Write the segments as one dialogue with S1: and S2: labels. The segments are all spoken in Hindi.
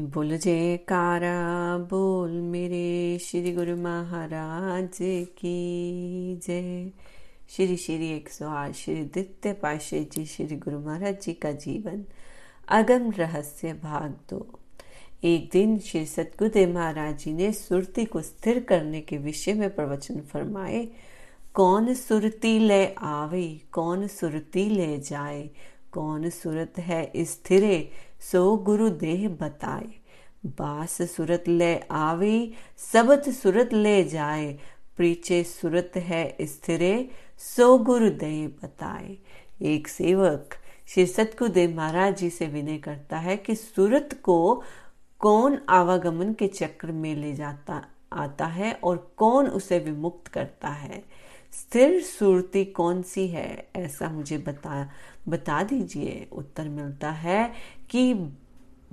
S1: बोल जयकारा, बोल मेरे श्री गुरु महाराज की जय। श्री श्री एक सौ आठ, श्री दित्य पाशे जी, श्री गुरु महाराज जी का जीवन। अगम रहस्य भाग दो। एक दिन श्री सतगुरुदेव महाराज जी ने सुरती को स्थिर करने के विषय में प्रवचन फरमाए, कौन सुरती ले आवे, कौन सुरती ले जाए, कौन सुरत है स्थिरे सो गुरु देह बताए। बास सुरत ले आवे, सबत सुरत ले जाए। प्रीचे सुरत है स्थिरे, सो गुरु देह बताए। एक सेवक श्री सतगुरुदेव महाराज जी से विनय करता है कि सूरत को कौन आवागमन के चक्र में ले जाता, आता है और कौन उसे विमुक्त करता है। स्थिर सुरती कौन सी है? ऐसा मुझे बता बता दीजिए। उत्तर मिलता है कि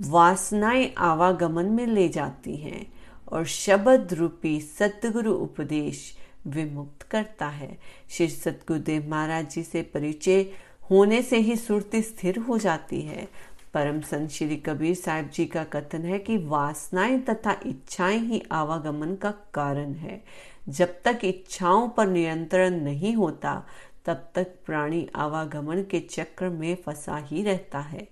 S1: वासनाएँ आवागमन में ले जाती हैं और शब्द रूपी सतगुरु उपदेश विमुक्त करता है। श्री सतगुरुदेव महाराज जी से परिचय होने से ही सुरती स्थिर हो जाती है। परम संत श्री कबीर साहिब जी का कथन है कि वासनाएँ तथा इच्छाएँ ही आवागमन का कारण है। जब तक इच्छाओं पर नियंत्रण नहीं होता, तब तक प्राणी आवागमन के चक्र में फंसा ही रहता है।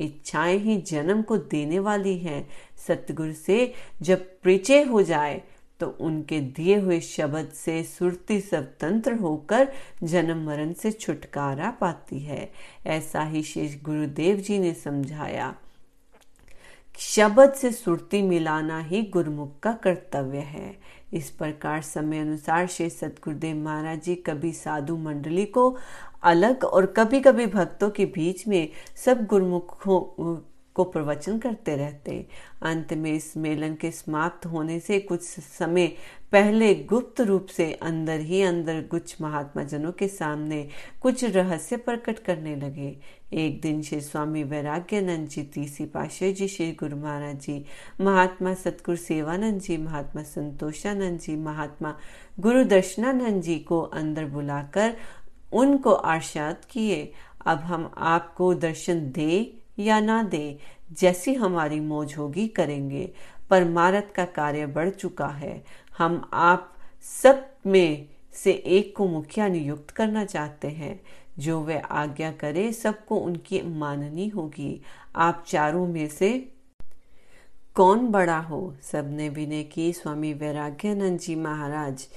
S1: इच्छाएँ ही जन्म को देने वाली हैं। सतगुरु से जब परिचय हो जाए तो उनके दिए हुए शब्द से सुरती स्वतंत्र होकर जन्म मरण से छुटकारा पाती है। ऐसा ही शेष गुरुदेव जी ने समझाया। शब्द से सुरती मिलाना ही गुरुमुख का कर्तव्य है। इस प्रकार समय अनुसार श्री सतगुरुदेव महाराज जी कभी साधु मंडली को अलग और कभी कभी भक्तों के बीच में सब गुरुमुखों को प्रवचन करते रहते। अंत में इस मेलन के समाप्त होने से कुछ समय पहले गुप्त रूप से अंदर ही अंदर कुछ महात्मा जनों के सामने कुछ रहस्य प्रकट करने लगे। एक दिन श्री स्वामी वैराग्यानंद जी, तीसरी पाशे जी, श्री गुरु महाराज जी, महात्मा सतगुरु सेवानंद जी, महात्मा संतोषानंद जी, महात्मा गुरु दर्शनानंद जी को अंदर बुलाकर उनको आशाद किए। अब हम आपको दर्शन दे या ना दे, जैसी हमारी मौज होगी करेंगे। पर मारत का कार्य बढ़ चुका है। हम आप सब में से एक को मुखिया नियुक्त करना चाहते हैं। जो वह आज्ञा करे, सबको उनकी माननी होगी। आप चारों में से कौन बड़ा हो? सबने विनय की। स्वामी वैराग्यानंद जी महाराज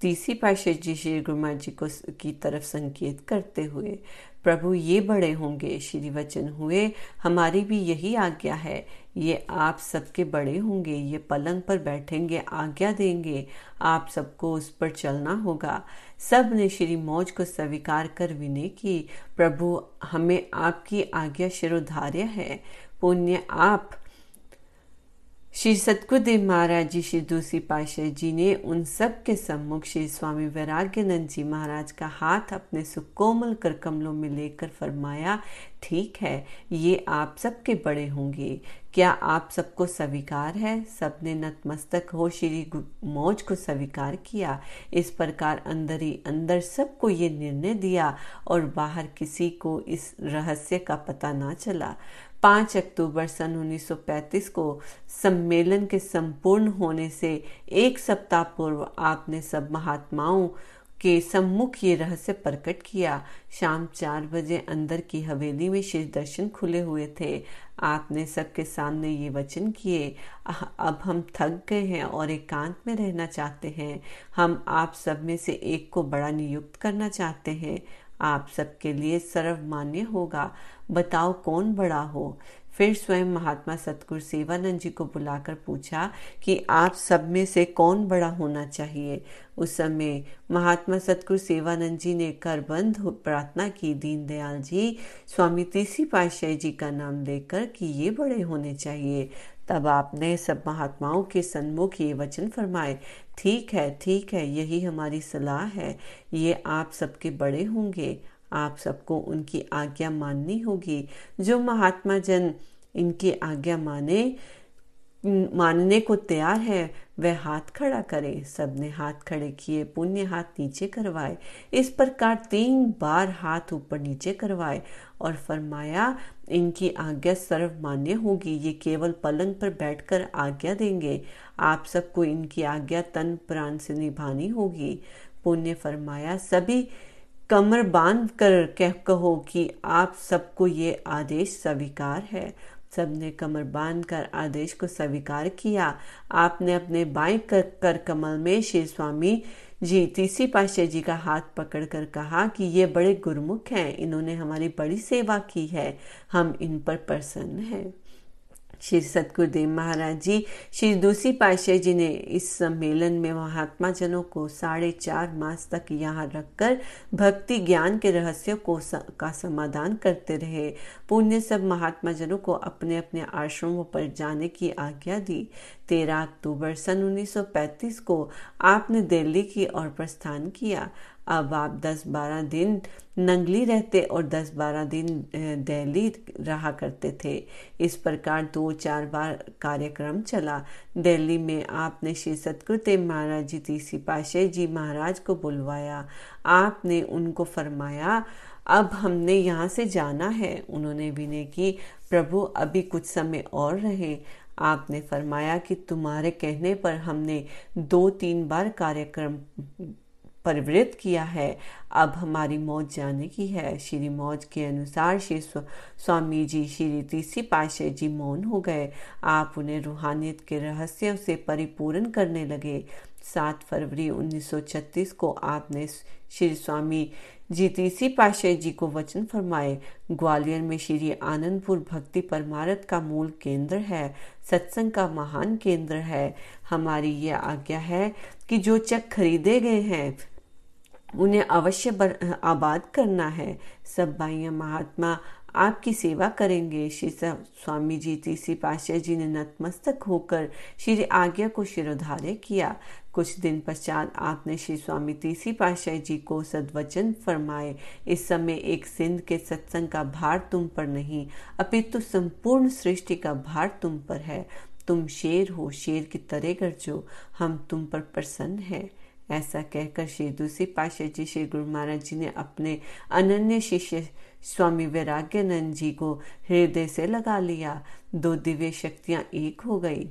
S1: तीसरी पाशा जी, श्री गुरु जी को की तरफ़ संकेत करते हुए प्रभु ये बड़े होंगे श्री वचन हुए। हमारी भी यही आज्ञा है। ये आप सबके बड़े होंगे, ये पलंग पर बैठेंगे, आज्ञा देंगे। आप सबको उस पर चलना होगा। सबने श्री मौज को स्वीकार कर विनय की। प्रभु, हमें आपकी आज्ञा शिरोधार्य है। पुण्य आप श्री सतगुरुदेव महाराज जी, श्री दूसरी पाशाह जी ने उन सब के सम्मुख श्री स्वामी वैराग्यनंद जी महाराज का हाथ अपने सुकोमल कर कमलों में लेकर फरमाया, ठीक है, ये आप सबके बड़े होंगे। क्या आप सबको स्वीकार है? सबने नतमस्तक हो श्री मौज को स्वीकार किया। इस प्रकार अंदर ही अंदर सबको ये निर्णय दिया और बाहर किसी को इस रहस्य का पता ना चला। पाँच अक्टूबर सन 1935 को सम्मेलन के संपूर्ण होने से एक सप्ताह पूर्व आपने सब महात्माओं के सम्मुख ये रहस्य प्रकट किया। शाम चार बजे अंदर की हवेली में श्री दर्शन खुले हुए थे। आपने सबके सामने ये वचन किए अब हम थक गए हैं और एकांत में रहना चाहते हैं। हम आप सब में से एक को बड़ा नियुक्त करना चाहते हैं। आप सबके लिए सर्वमान्य होगा। बताओ कौन बड़ा हो? फिर स्वयं महात्मा सतगुरु सेवानंद जी को बुलाकर पूछा कि आप सब में से कौन बड़ा होना चाहिए? उस समय महात्मा सतगुरु सेवानंद जी ने करबंद प्रार्थना की। दीनदयाल जी, स्वामी तीसरी पातशाही जी का नाम लेकर कि ये बड़े होने चाहिए। तब आपने सब महात्माओं के सन्मुख ये वचन फरमाए। ठीक है ठीक है, यही हमारी सलाह है। ये आप सबके बड़े होंगे, आप सबको उनकी आज्ञा माननी होगी। जो महात्मा जन इनकी आज्ञा माने मानने को तैयार है, वह हाथ खड़ा करे। सबने हाथ खड़े किए, पुण्य हाथ नीचे करवाए। इस प्रकार तीन बार हाथ ऊपर नीचे करवाए और फरमाया, इनकी आज्ञा सर्वमान्य होगी। ये केवल पलंग पर बैठकर आज्ञा देंगे। आप सबको इनकी आज्ञा तन प्राण से निभानी होगी। पुण्य फरमाया, सभी कमर बाँध कर कह कहो कि आप सबको ये आदेश स्वीकार है। सबने कमर बाँध कर आदेश को स्वीकार किया। आपने अपने बाएँ कर, कर कमल में श्री स्वामी जी तीसरी पाशाह जी का हाथ पकड़कर कहा कि ये बड़े गुरमुख हैं। इन्होंने हमारी बड़ी सेवा की है। हम इन पर प्रसन्न हैं। श्री सतगुरुदेव महाराज जी, श्री दूसरी पाशाह जी ने इस सम्मेलन में महात्मा जनों को साढ़े चार मास तक यहाँ रखकर भक्ति ज्ञान के रहस्यों को का समाधान करते रहे। पुण्य सब महात्मा जनों को अपने अपने आश्रमों पर जाने की आज्ञा दी। तेरह अक्टूबर सन 1935 को आपने दिल्ली की ओर प्रस्थान किया। अब आप 10-12 दिन नंगली रहते और 10-12 दिन दिल्ली रहा करते थे। इस प्रकार दो चार बार कार्यक्रम चला। दिल्ली में आपने श्री सतगुरुदेव महाराज जी, तीसरी पाशे जी महाराज को बुलवाया। आपने उनको फरमाया, अब हमने यहाँ से जाना है। उन्होंने विनय की, प्रभु, अभी कुछ समय और रहे। आपने फरमाया कि, तुम्हारे कहने पर हमने दो तीन बार कार्यक्रम परिवृत किया है। अब हमारी मौज जाने की है। श्री मौज के अनुसार श्री स्वामी जी, श्री तीसरी पाशे जी मौन हो गए। आप उन्हें रूहानियत के रहस्यों से परिपूर्ण करने लगे। सात फरवरी 1936 को आपने श्री स्वामी जी तीसरी पाशाह जी को वचन फरमाए। ग्वालियर में श्री आनंदपुर भक्ति परमारत का मूल केंद्र है। सत्संग का महान केंद्र है। हमारी यह आज्ञा है कि जो चक खरीदे गए हैं उन्हें अवश्य आबाद करना है। सब भाइयाँ, महात्मा, आपकी सेवा करेंगे। श्री स्वामी जी, तीसरी पाशाह जी ने नतमस्तक होकर श्री आज्ञा को शिरोधार्य किया। कुछ दिन पश्चात आपने श्री स्वामी तीसरी पाशाह जी को सदवचन फरमाए। इस समय एक सिंध के सत्संग का भार तुम पर नहीं, अपितु संपूर्ण सृष्टि का भार तुम पर है। तुम शेर हो, शेर की तरह गरजो। हम तुम पर प्रसन्न है। ऐसा कहकर श्री दूसरी पाशाह जी, श्री गुरु महाराज जी ने अपने अनन्य शिष्य स्वामी वैराग्यानंद जी को हृदय से लगा लिया। दो दिव्य शक्तियाँ एक हो गई।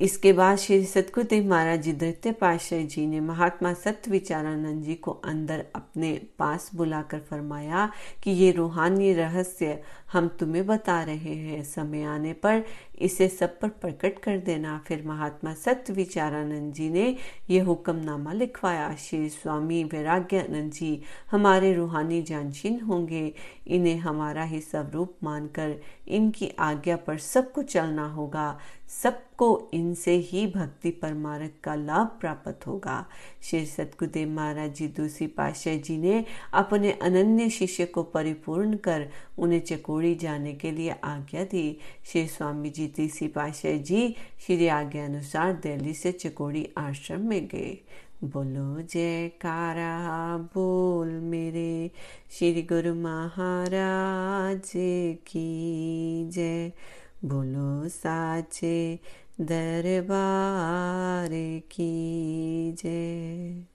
S1: इसके बाद श्री सतगुरुदेव महाराज जी द्वितीय पाशाह जी ने महात्मा सत्य विचारानंद जी को अंदर अपने पास बुलाकर फरमाया कि ये रूहानी रहस्य हम तुम्हें बता रहे हैं। समय आने पर इसे सब पर प्रकट कर देना। फिर महात्मा सत्य विचारानंद जी ने यह हुक्मनामा लिखवाया। श्री स्वामी वैराग्यानंद जी, हमारे रूहानी जानशीन होंगे। इन्हें हमारा ही स्वरूप मानकर इनकी आज्ञा पर सबको चलना होगा। सबको इनसे ही भक्ति परमारक का लाभ प्राप्त होगा। श्री सतगुरुदेव महाराज जी, दूसरी पाशाह जी ने अपने अनन्य शिष्य को परिपूर्ण कर उन्हें चकोड़ी जाने के लिए आज्ञा दी। श्री स्वामी जी तीसरी पाशाह जी श्री आज्ञा अनुसार दिल्ली से चकोड़ी आश्रम में गए। बोलो, जयकारा, बोल मेरे। श्री गुरु महाराज की जय। बोलो, साचे दरबार की जय।